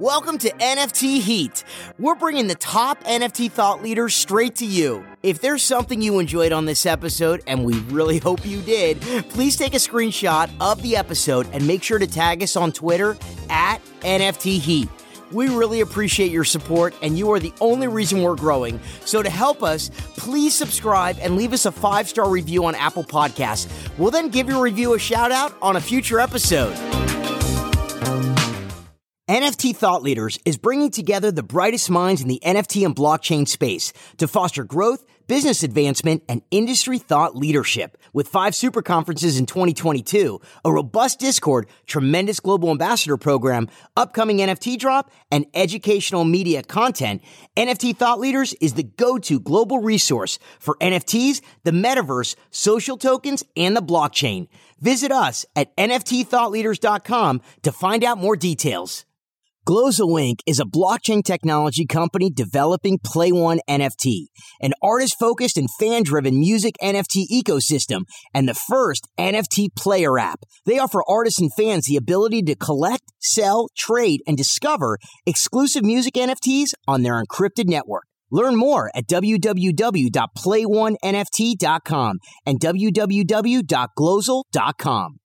Welcome to NFT Heat. We're bringing the top NFT thought leaders straight to you. If there's something you enjoyed on this episode, and we really hope you did, please take a screenshot of the episode and make sure to tag us on Twitter at NFT Heat. We really appreciate your support, and you are the only reason we're growing. So, to help us, please subscribe and leave us a five star review on Apple Podcasts. We'll then give your review a shout out on a future episode. NFT Thought Leaders is bringing together the brightest minds in the NFT and blockchain space to foster growth, business advancement, and industry thought leadership. With five super conferences in 2022, a robust Discord, tremendous global ambassador program, upcoming NFT drop, and educational media content, NFT Thought Leaders is the go-to global resource for NFTs, the metaverse, social tokens, and the blockchain. Visit us at nftthoughtleaders.com to find out more details. Glozal Inc. is a blockchain technology company developing Play One NFT, an artist focused and fan driven music NFT ecosystem, and the first NFT player app. They offer artists and fans the ability to collect, sell, trade, and discover exclusive music NFTs on their encrypted network. Learn more at www.playonenft.com and www.glozal.com.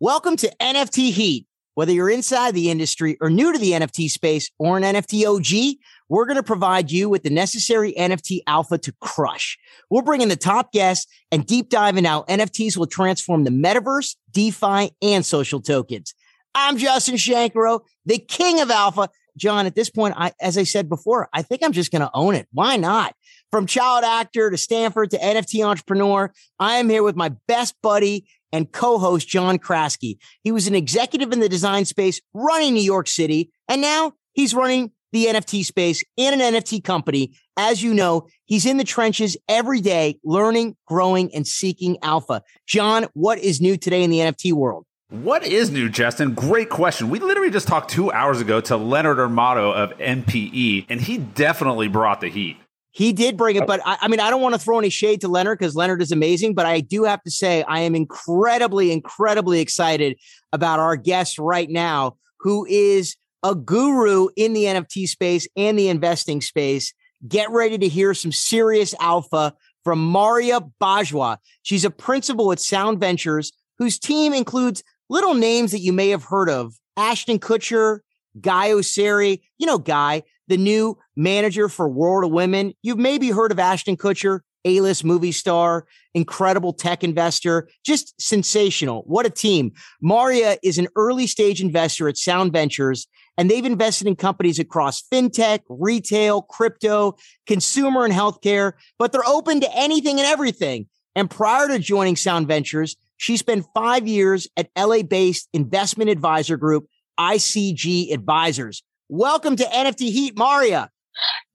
Welcome to NFT Heat. Whether you're inside the industry or new to the NFT space or an NFT OG, we're going to provide you with the necessary NFT alpha to crush. We're bringing the top guests and deep dive into how NFTs will transform the metaverse, DeFi, and social tokens. I'm Justin Shankaro, the king of alpha. John, at this point, I, as I said before, I think I'm just going to own it. Why not? From child actor to Stanford to NFT entrepreneur, I am here with my best buddy and co-host John Kraske. He was an executive in the design space running New York City, and now he's running the NFT space in an NFT company. As you know, he's in the trenches every day, learning, growing, and seeking alpha. John, what is new today in the NFT world? What is new, Justin? Great question. We literally just talked two hours ago to Leonard Armato of NPE, and he definitely brought the heat. He did bring it, oh. but I, I mean, I don't want to throw any shade to Leonard because Leonard is amazing, but I do have to say I am incredibly, incredibly excited about our guest right now, who is a guru in the NFT space and the investing space. Get ready to hear some serious alpha from Maaria Bajwa. She's a principal at Sound Ventures, whose team includes little names that you may have heard of Ashton Kutcher, Guy Oseary, you know, Guy, the new manager for World of Women. You've maybe heard of Ashton Kutcher, A list movie star, incredible tech investor, just sensational. What a team. Maaria is an early stage investor at Sound Ventures, and they've invested in companies across fintech, retail, crypto, consumer, and healthcare, but they're open to anything and everything. And prior to joining Sound Ventures, she spent five years at LA based investment advisor group ICG Advisors. Welcome to NFT Heat, Maaria.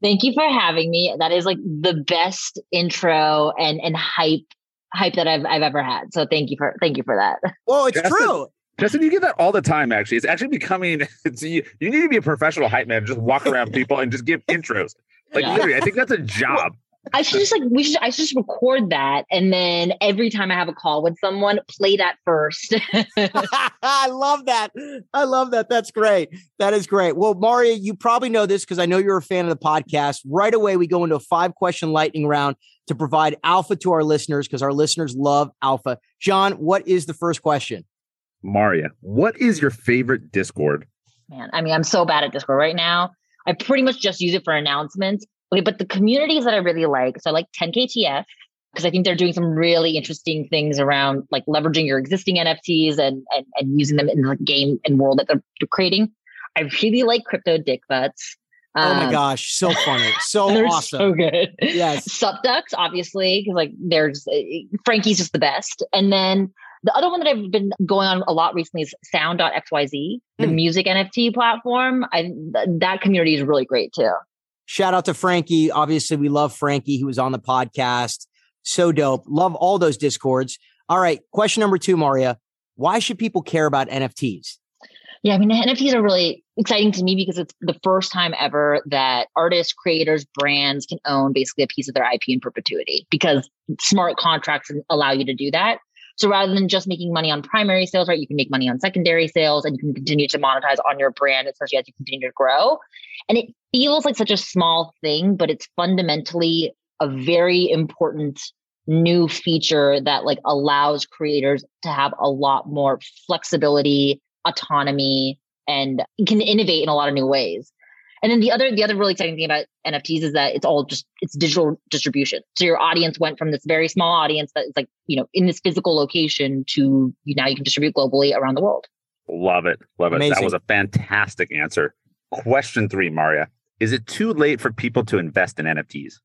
Thank you for having me. That is like the best intro and and hype hype that I've I've ever had. So thank you for thank you for that. Well, it's Justin, true. Justin, you get that all the time. Actually, it's actually becoming. It's you, you need to be a professional hype man. Just walk around people and just give intros. Like yeah. literally, I think that's a job. I should just like we should I should just record that and then every time I have a call with someone, play that first. I love that. I love that. That's great. That is great. Well, Maaria, you probably know this because I know you're a fan of the podcast. Right away, we go into a five question lightning round to provide alpha to our listeners because our listeners love alpha. John, what is the first question? Maaria, what is your favorite Discord? Man, I mean, I'm so bad at Discord right now. I pretty much just use it for announcements Okay, but the communities that I really like, so I like 10KTF because I think they're doing some really interesting things around like leveraging your existing NFTs and and, and using them in the game and world that they're, creating. I really like Crypto Dick Butts. Um, oh my um, gosh, so funny, so awesome, so good. Yes, SupDucks, obviously, because like there's uh, Frankie's just the best, and then the other one that I've been going on a lot recently is Sound.xyz, the mm. music NFT platform. I that community is really great too. Shout out to Frankie. Obviously, we love Frankie. He was on the podcast. So dope. Love all those discords. All right. Question number two, Maaria. Why should people care about NFTs? Yeah, I mean, NFTs are really exciting to me because it's the first time ever that artists, creators, brands can own basically a piece of their IP in perpetuity because smart contracts allow you to do that. So rather than just making money on primary sales, right, you can make money on secondary sales and you can continue to monetize on your brand, especially as you continue to grow. And it feels like such a small thing, but it's fundamentally a very important new feature that like allows creators to have a lot more flexibility, autonomy, and can innovate in a lot of new ways. And then the other the other really exciting thing about NFTs is that it's all just it's digital distribution. So your audience went from this very small audience that is like, you know, in this physical location to you now you can distribute globally around the world. Love it. Love it. Amazing. That was a fantastic answer. Question 3, Maaria. Is it too late for people to invest in NFTs?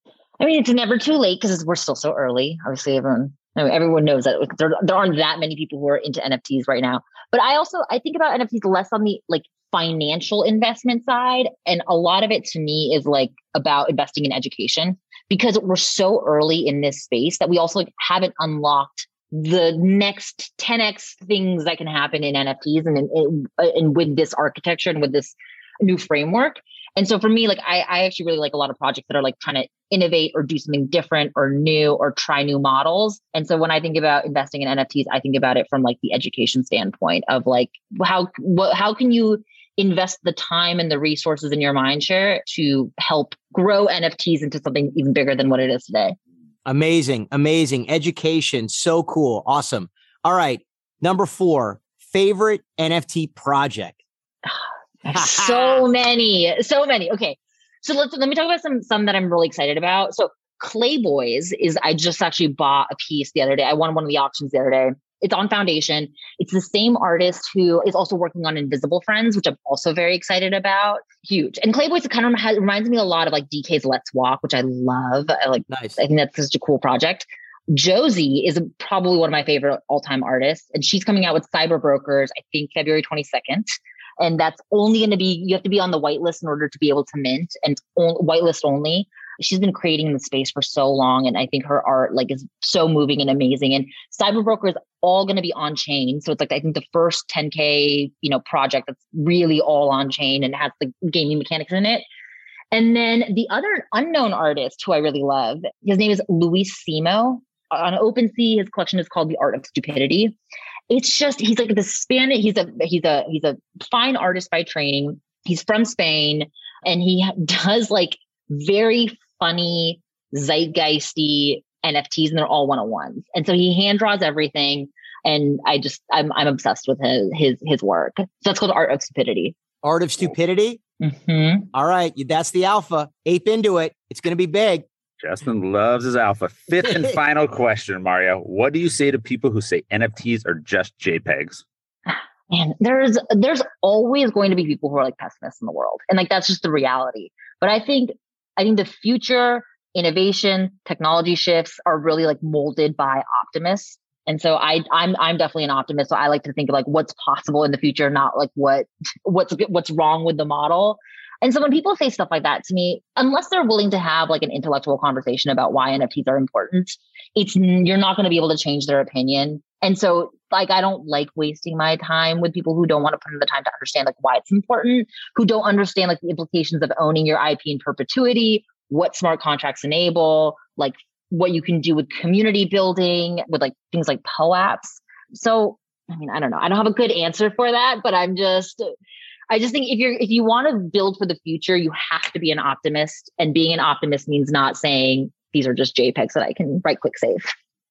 I mean, it's never too late because we're still so early. Obviously, everyone I mean, everyone knows that there, there aren't that many people who are into NFTs right now. But I also I think about NFTs less on the like financial investment side. And a lot of it to me is like about investing in education because we're so early in this space that we also haven't unlocked the next 10x things that can happen in NFTs and, and, uh, and with this architecture and with this new framework. And so for me, like I, I actually really like a lot of projects that are like trying to innovate or do something different or new or try new models. And so when I think about investing in NFTs, I think about it from like the education standpoint of like how what how can you invest the time and the resources in your mind share to help grow NFTs into something even bigger than what it is today. Amazing, amazing. Education, so cool. Awesome. All right. Number four, favorite NFT project. so many, so many. Okay. So let's let me talk about some some that I'm really excited about. So Clayboys is I just actually bought a piece the other day. I won one of the auctions the other day. It's on Foundation. It's the same artist who is also working on Invisible Friends, which I'm also very excited about. Huge. And Clayboys kind of has, reminds me a lot of like DK's Let's Walk, which I love. I like. Nice. I think that's such a cool project. Josie is probably one of my favorite all-time artists, and she's coming out with Cyber Brokers. I think February 22nd and that's only going to be you have to be on the whitelist in order to be able to mint and whitelist only she's been creating the space for so long and i think her art like is so moving and amazing and cyberbroker is all going to be on chain so it's like i think the first 10k you know project that's really all on chain and has the gaming mechanics in it and then the other unknown artist who i really love his name is luis simo on OpenSea, his collection is called The Art of Stupidity. It's just he's like the Spanish. He's a he's a he's a fine artist by training. He's from Spain, and he does like very funny, zeitgeisty NFTs, and they're all one on ones. And so he hand draws everything, and I just I'm I'm obsessed with his his his work. So that's called Art of Stupidity. Art of Stupidity. Mm-hmm. All right, that's the alpha. Ape into it. It's going to be big. Justin loves his alpha. Fifth and final question, Mario. What do you say to people who say NFTs are just JPEGs? And there's there's always going to be people who are like pessimists in the world. And like that's just the reality. But I think I think the future innovation, technology shifts are really like molded by optimists. And so I I'm I'm definitely an optimist. So I like to think of like what's possible in the future, not like what what's what's wrong with the model. And so when people say stuff like that to me, unless they're willing to have like an intellectual conversation about why NFTs are important, it's you're not going to be able to change their opinion. And so like I don't like wasting my time with people who don't want to put in the time to understand like why it's important, who don't understand like the implications of owning your IP in perpetuity, what smart contracts enable, like what you can do with community building, with like things like POAPs. So I mean, I don't know. I don't have a good answer for that, but I'm just I just think if you're if you want to build for the future, you have to be an optimist. And being an optimist means not saying these are just JPEGs that I can right click save.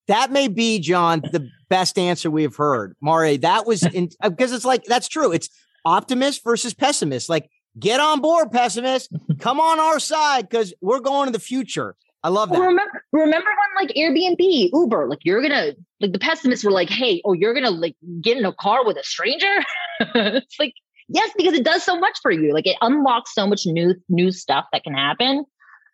That may be, John, the best answer we've heard. Mari, that was in uh, because it's like that's true. It's optimist versus pessimist. Like, get on board, pessimist. Come on our side because we're going to the future. I love that. remember, remember when like Airbnb, Uber, like you're gonna like the pessimists were like, "Hey, oh, you're gonna like get in a car with a stranger." it's like Yes, because it does so much for you. Like it unlocks so much new new stuff that can happen.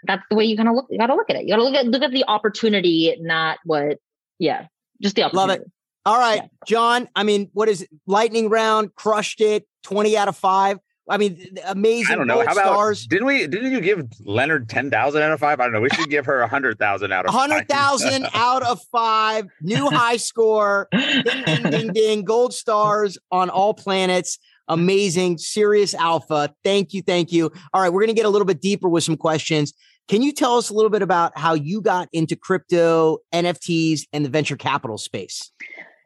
That's the way you kind of look. You got to look at it. You got to look at look at the opportunity, not what. Yeah, just the opportunity. Love it. All right, yeah. John. I mean, what is it? lightning round? Crushed it. Twenty out of five. I mean, amazing. I don't know. How about stars. didn't we? Didn't you give Leonard ten thousand out of five? I don't know. We should give her a hundred thousand out of hundred thousand out of five. New high score. ding ding ding ding. Gold stars on all planets amazing, serious alpha. Thank you. Thank you. All right. We're going to get a little bit deeper with some questions. Can you tell us a little bit about how you got into crypto, NFTs, and the venture capital space?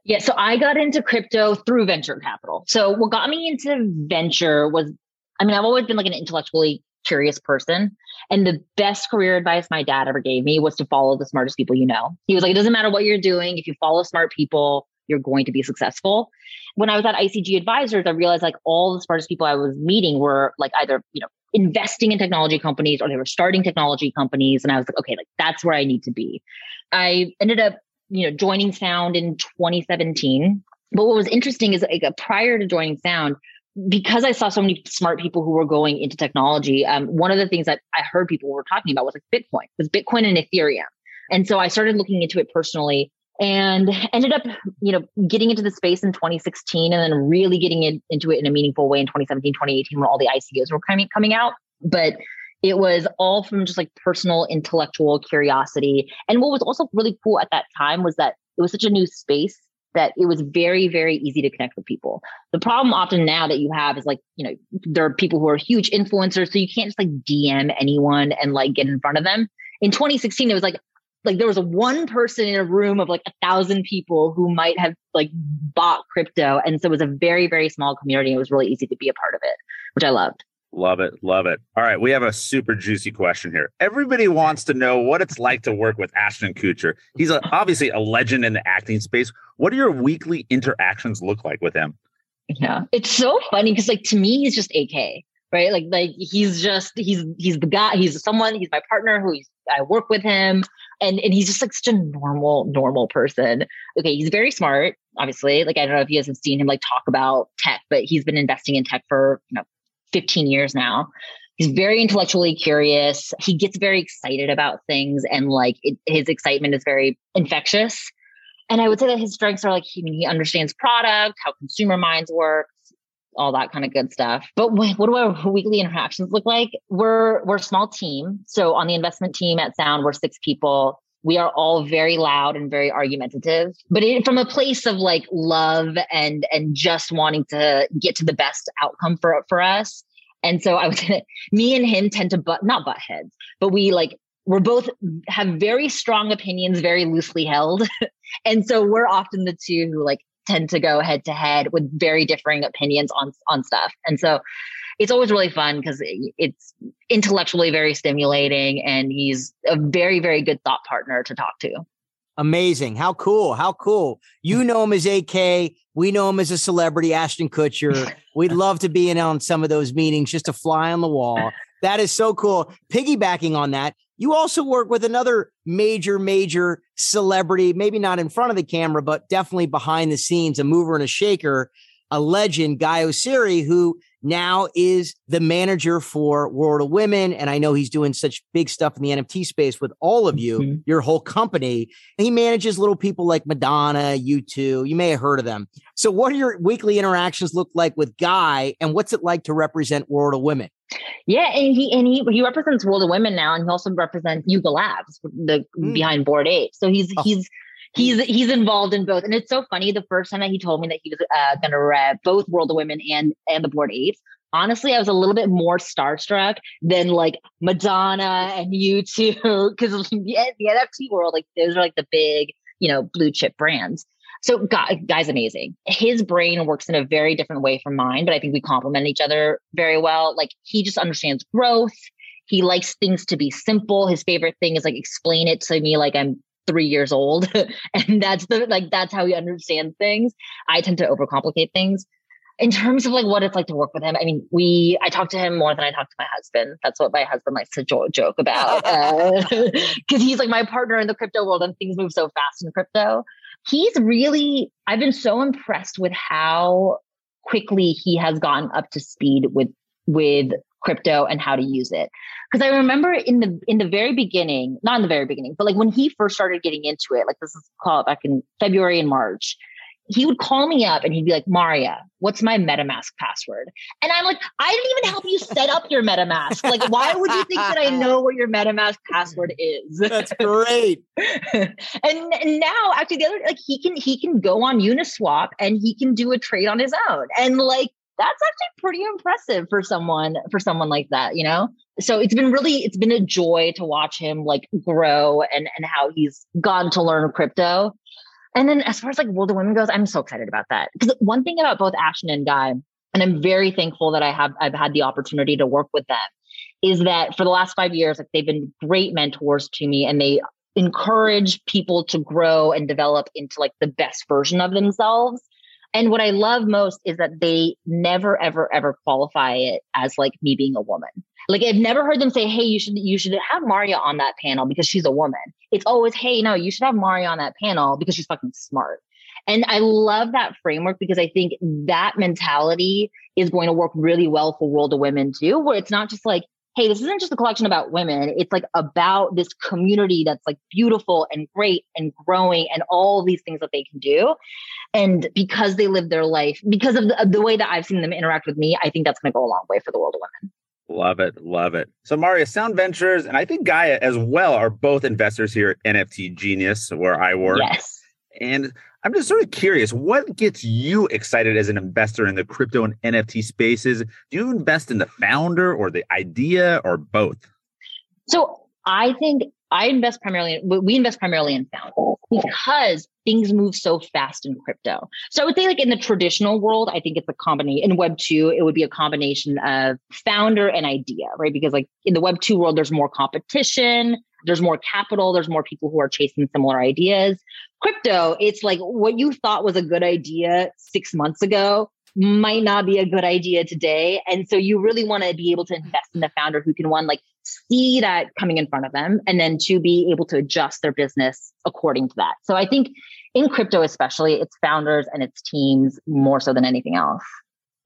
Yeah, so I got into crypto through venture capital. So what got me into venture was, I mean, I've always been like an intellectually curious person. And the best career advice my dad ever gave me was to follow the smartest people you know. He was like, it doesn't matter what you're doing, if you follow smart people, you're going to be successful. When I was at ICG Advisors, I realized like all the smartest people I was meeting were like either, you know, investing in technology companies or they were starting technology companies. And I was like, okay, like that's where I need to be. I ended up, you know, joining Sound in 2017. But what was interesting is like prior to joining Sound, because I saw so many smart people who were going into technology, um, one of the things that I heard people were talking about was like Bitcoin, was Bitcoin and Ethereum. And so I started looking into it personally and ended up, you know, getting into the space in 2016 and then really getting in, into it in a meaningful way in 2017, 2018 when all the ICOs were coming coming out. But it was all from just like personal intellectual curiosity. And what was also really cool at that time was that it was such a new space that it was very, very easy to connect with people. The problem often now that you have is like, you know, there are people who are huge influencers, so you can't just like DM anyone and like get in front of them. In 2016, it was like, like there was a one person in a room of like a thousand people who might have like bought crypto. And so it was a very, very small community. It was really easy to be a part of it, which I loved. Love it. Love it. All right. We have a super juicy question here. Everybody wants to know what it's like to work with Ashton Kutcher. He's a, obviously a legend in the acting space. What do your weekly interactions look like with him? Yeah. It's so funny because like to me, he's just AK, right? Like, like he's just, he's, he's the guy, he's someone, he's my partner who I work with him and, and he's just like such a normal, normal person. Okay. He's very smart, obviously. Like, I don't know if you guys have seen him like talk about tech, but he's been investing in tech for, you know, 15 years now. He's very intellectually curious. He gets very excited about things and like it, his excitement is very infectious. And I would say that his strengths are like, he, he understands product, how consumer minds work, all that kind of good stuff. But what, do our weekly interactions look like? We're we're a small team. So on the investment team at Sound, we're six people. We are all very loud and very argumentative, but it, from a place of like love and and just wanting to get to the best outcome for for us. And so I would say me and him tend to butt not butt heads, but we like we're both have very strong opinions, very loosely held. and so we're often the two who like tend to go head to head with very differing opinions on on stuff. And so it's always really fun because it's intellectually very stimulating and he's a very very good thought partner to talk to. Amazing. How cool. How cool. You know him as ak we know him as a celebrity ashton kutcher. We'd love to be in on some of those meetings just to fly on the wall. That is so cool. Piggybacking on that you also work with another major, major celebrity, maybe not in front of the camera, but definitely behind the scenes, a mover and a shaker, a legend, Guy Oseary, who now is the manager for World of Women. And I know he's doing such big stuff in the NFT space with all of you, mm-hmm. your whole company. And he manages little people like Madonna, U2. You may have heard of them. So, what do your weekly interactions look like with Guy? And what's it like to represent World of Women? Yeah, and he and he he represents World of Women now, and he also represents Yuga Labs, the mm. behind Bored Ape. So he's oh. he's he's he's involved in both, and it's so funny. The first time that he told me that he was uh, going to rep both World of Women and and the Bored Apes, honestly, I was a little bit more starstruck than like Madonna and U2 because the, the NFT world, like those are like the big you know blue chip brands. So guy, guy's amazing. His brain works in a very different way from mine, but I think we complement each other very well. Like he just understands growth. He likes things to be simple. His favorite thing is like explain it to me like I'm three years old. and that's the like that's how he understands things. I tend to overcomplicate things. In terms of like what it's like to work with him, I mean, we I talk to him more than I talk to my husband. That's what my husband likes to jo- joke about because uh, he's like my partner in the crypto world, and things move so fast in crypto he's really, I've been so impressed with how quickly he has gotten up to speed with, with crypto and how to use it. Because I remember in the in the very beginning, not in the very beginning, but like when he first started getting into it, like this is called back in February and March, he would call me up and he'd be like, Maaria, what's my MetaMask password? And I'm like, I didn't even help you set up your MetaMask. Like, why would you think that I know what your MetaMask password is? That's great. and, and now actually the other like he can he can go on Uniswap and he can do a trade on his own. And like that's actually pretty impressive for someone for someone like that, you know? So it's been really it's been a joy to watch him like grow and and how he's gone to learn crypto And then as far as like World of Women goes, I'm so excited about that. Because one thing about both Ashton and Guy, and I'm very thankful that I have I've had the opportunity to work with them, is that for the last five years, like they've been great mentors to me and they encourage people to grow and develop into like the best version of themselves. And what I love most is that they never, ever, ever qualify it as like me being a woman. Like I've never heard them say, "Hey, you should you should have Maaria on that panel because she's a woman." It's always, "Hey, no, you should have Maaria on that panel because she's fucking smart." And I love that framework because I think that mentality is going to work really well for World of Women too, where it's not just like, hey, this isn't just a collection about women. It's like about this community that's like beautiful and great and growing and all these things that they can do. And because they live their life, because of the, of the way that I've seen them interact with me, I think that's going to go a long way for the world of women. Love it. Love it. So, Maaria, Sound Ventures and I think Gaia as well are both investors here at NFT Genius, where I work. Yes. And I'm just sort of curious, what gets you excited as an investor in the crypto and NFT spaces? Do you invest in the founder or the idea or both? So I think I invest primarily we invest primarily in founders because things move so fast in crypto. So I would say like in the traditional world, I think it's a combination in web two, it would be a combination of founder and idea, right? Because like in the web two world, there's more competition, there's more capital, there's more people who are chasing similar ideas. Crypto, it's like what you thought was a good idea six months ago might not be a good idea today. And so you really want to be able to invest in the founder who can one, like see that coming in front of them, and then to be able to adjust their business according to that. So I think in crypto, especially, it's founders and its teams more so than anything else.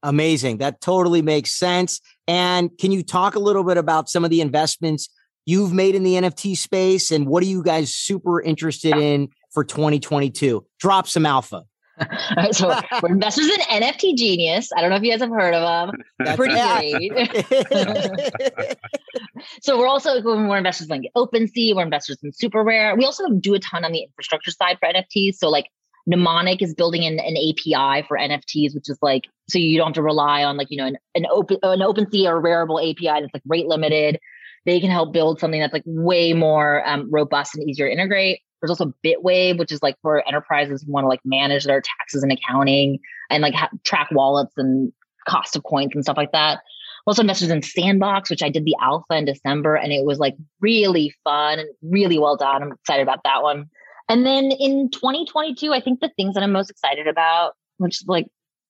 Amazing. That totally makes sense. And can you talk a little bit about some of the investments you've made in the NFT space and what are you guys super interested in for 2022? Drop some alpha. Right, so we're investors in NFT Genius. I don't know if you guys have heard of them. That's Pretty great. so we're also we're investors in OpenSea. We're investors in Super Rare. We also do a ton on the infrastructure side for NFTs. So like Mnemonic is building an, an API for NFTs, which is like so you don't have to rely on like you know an, an open an OpenSea or Rarible API that's like rate limited. They can help build something that's like way more um, robust and easier to integrate. There's also Bitwave, which is like for enterprises who want to like manage their taxes and accounting and like ha- track wallets and cost of coins and stuff like that. Also invested in Sandbox, which I did the alpha in December, and it was like really fun and really well done. I'm excited about that one. And then in 2022, I think the things that I'm most excited about, which is like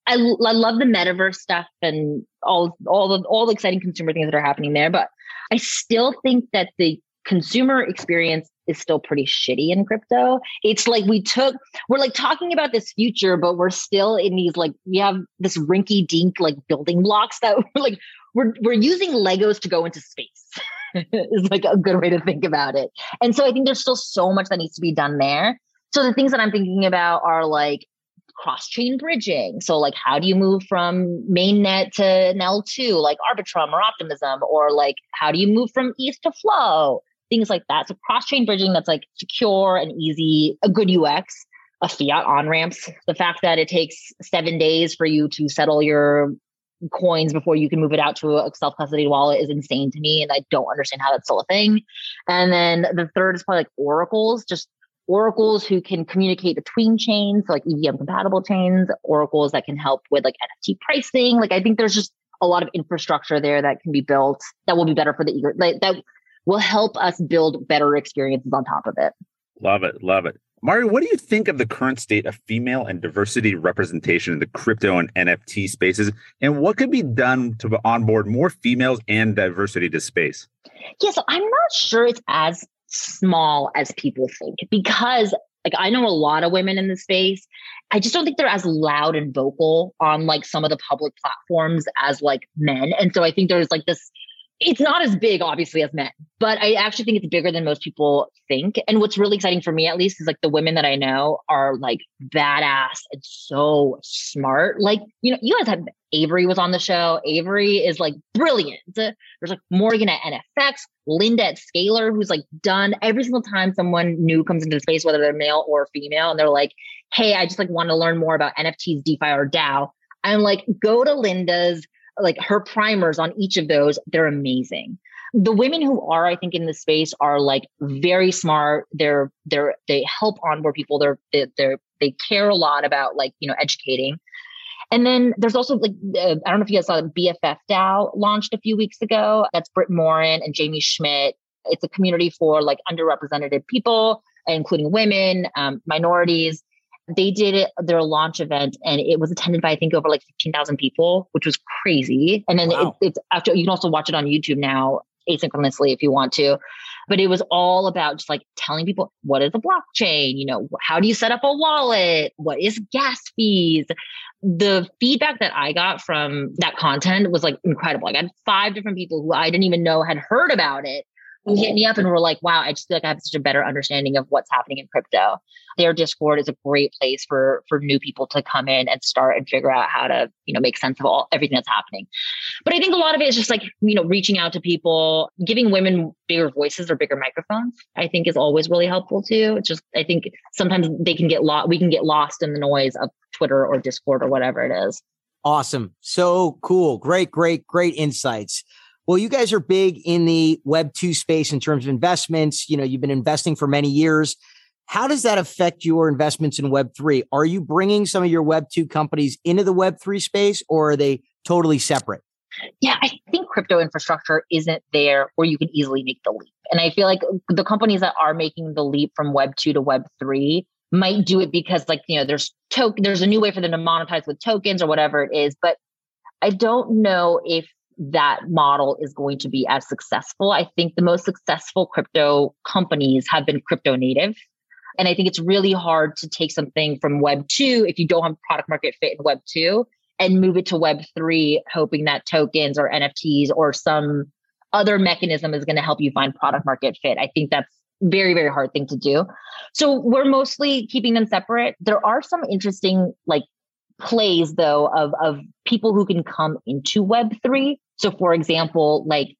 I, I love the metaverse stuff and all all the all the exciting consumer things that are happening there, but I still think that the consumer experience is still pretty shitty in crypto. It's like we took, we're like talking about this future, but we're still in these like, we have this rinky dink like building blocks that we're like, we're, we're using Legos to go into space is like a good way to think about it. And so I think there's still so much that needs to be done there. So the things that I'm thinking about are like cross chain bridging. So, like, how do you move from mainnet to L2, like Arbitrum or Optimism, or like, how do you move from ETH to Flow? Things like that. So, cross chain bridging that's like secure and easy, a good UX, a fiat on ramps. The fact that it takes seven days for you to settle your coins before you can move it out to a self custody wallet is insane to me. And I don't understand how that's still a thing. And then the third is probably like oracles, just oracles who can communicate between chains, so like EVM compatible chains, oracles that can help with like NFT pricing. Like I think there's just a lot of infrastructure there that can be built that will be better for the eager like, that will help us build better experiences on top of it. Love it, love it. Mario, what do you think of the current state of female and diversity representation in the crypto and NFT spaces? And what could be done to onboard more females and diversity to space? Yeah, so I'm not sure it's as small as people think because like I know a lot of women in the space. I just don't think they're as loud and vocal on like some of the public platforms as like men. And so I think there's like this it's not as big obviously as men but i actually think it's bigger than most people think. And what's really exciting for me at least is like the women that i know are like badass and so smart. Like you know you guys have avery was on the show. Avery is like brilliant. There's like morgan at nfx linda at scalar who's like done. Every single time someone new comes into the space whether they're male or female and they're like hey i just like want to learn more about nfts defi or dao i'm like go to linda's like her primers on each of those, they're amazing. The women who are, I think, in the space are like very smart. They're they're they help onboard people. They're they're they care a lot about like, you know, educating. And then there's also like, uh, I don't know if you guys saw BFF DAO launched a few weeks ago. That's Brit Morin and Jaime Schmidt. It's a community for like underrepresented people, including women, um, minorities. They did it, their launch event and it was attended by, I think, over like 15,000 people, which was crazy. And then wow. it, it's after, you can also watch it on YouTube now asynchronously if you want to. But it was all about just like telling people what is a blockchain? You know, how do you set up a wallet? What is gas fees? The feedback that I got from that content was like incredible. I got five different people who I didn't even know had heard about it hit me up and were like, wow, I just feel like I have such a better understanding of what's happening in crypto. Their Discord is a great place for for new people to come in and start and figure out how to, you know, make sense of all everything that's happening. But I think a lot of it is just like, you know, reaching out to people, giving women bigger voices or bigger microphones, I think is always really helpful too. It's just I think sometimes they can get lost we can get lost in the noise of Twitter or Discord or whatever it is. Awesome. So cool. Great, great, great insights. Well, you guys are big in the Web 2 space in terms of investments. You know, you've been investing for many years. How does that affect your investments in Web 3? Are you bringing some of your Web 2 companies into the Web 3 space or are they totally separate? Yeah, I think crypto infrastructure isn't there where you can easily make the leap. And I feel like the companies that are making the leap from Web 2 to Web 3 might do it because like, you know, there's token there's a new way for them to monetize with tokens or whatever it is, but I don't know if that model is going to be as successful. I think the most successful crypto companies have been crypto native. And I think it's really hard to take something from Web 2 if you don't have product market fit in Web 2 and move it to Web 3, hoping that tokens or NFTs or some other mechanism is going to help you find product market fit. I think that's very very hard thing to do so we're mostly keeping them separate there are some interesting like plays though of of people who can come into web3 so for example like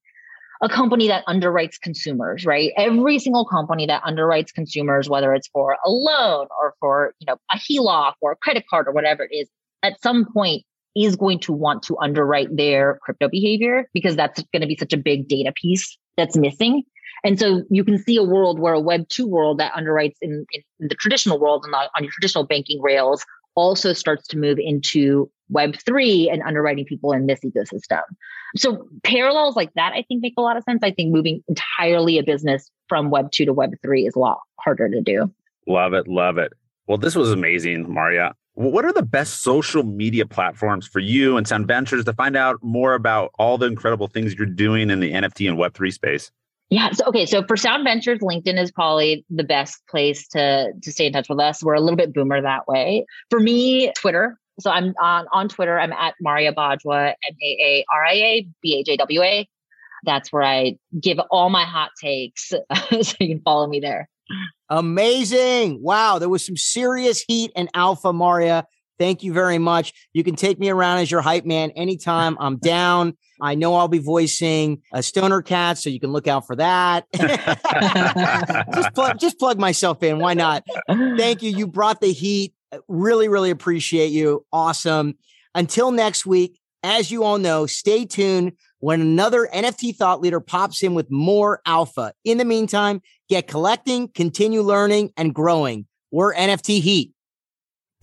a company that underwrites consumers right? Every single company that underwrites consumers whether it's for a loan or for you know a heloc or a credit card or whatever it is at some point is going to want to underwrite their crypto behavior because that's going to be such a big data piece that's missing. And so you can see a world where a web 2 world that underwrites in, in the traditional world and on your traditional banking rails also starts to move into Web3 and underwriting people in this ecosystem. So parallels like that, I think make a lot of sense. I think moving entirely a business from Web2 to Web3 is a lot harder to do. Love it. Love it. Well, this was amazing, Maaria. What are the best social media platforms for you and Sound Ventures to find out more about all the incredible things you're doing in the NFT and Web3 space? Yeah. So okay. So for Sound Ventures, LinkedIn is probably the best place to to stay in touch with us. We're a little bit boomer that way. For me, Twitter. So I'm on on Twitter. I'm at Maaria Bajwa, M A A R I A B A J W A. That's where I give all my hot takes. so you can follow me there. Amazing. Wow. There was some serious heat and alpha, Maaria. Thank you very much. You can take me around as your hype man anytime. I'm down. I know I'll be voicing a stoner cat, so you can look out for that. just plug, just plug myself in. Why not? Thank you. You brought the heat. Really, really appreciate you. Awesome. Until next week, as you all know, stay tuned when another NFT thought leader pops in with more alpha. In the meantime, get collecting, continue learning, and growing. We're NFT Heat.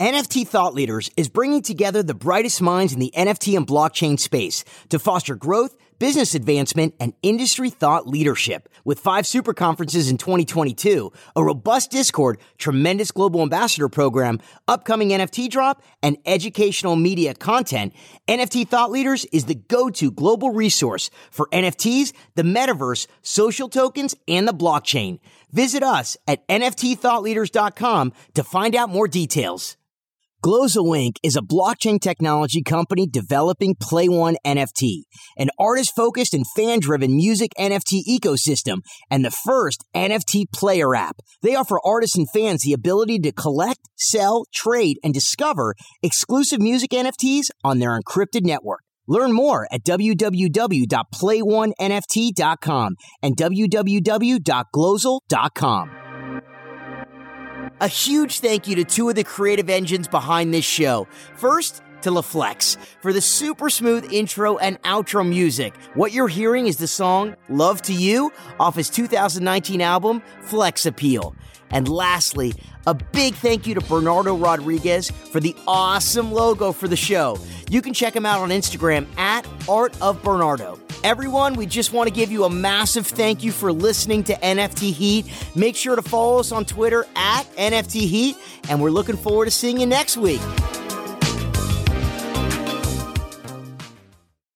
NFT Thought Leaders is bringing together the brightest minds in the NFT and blockchain space to foster growth, business advancement, and industry thought leadership. With five super conferences in 2022, a robust Discord, tremendous global ambassador program, upcoming NFT drop, and educational media content, NFT Thought Leaders is the go-to global resource for NFTs, the metaverse, social tokens, and the blockchain. Visit us at nftthoughtleaders.com to find out more details. Glozal Inc. is a blockchain technology company developing Play One NFT, an artist focused and fan driven music NFT ecosystem, and the first NFT player app. They offer artists and fans the ability to collect, sell, trade, and discover exclusive music NFTs on their encrypted network. Learn more at www.playonenft.com and www.glozal.com. A huge thank you to two of the creative engines behind this show. First, to LaFlex for the super smooth intro and outro music. What you're hearing is the song Love to You off his 2019 album Flex Appeal. And lastly, a big thank you to Bernardo Rodriguez for the awesome logo for the show. You can check him out on Instagram at Art of Bernardo. Everyone, we just want to give you a massive thank you for listening to NFT Heat. Make sure to follow us on Twitter at NFT Heat, and we're looking forward to seeing you next week.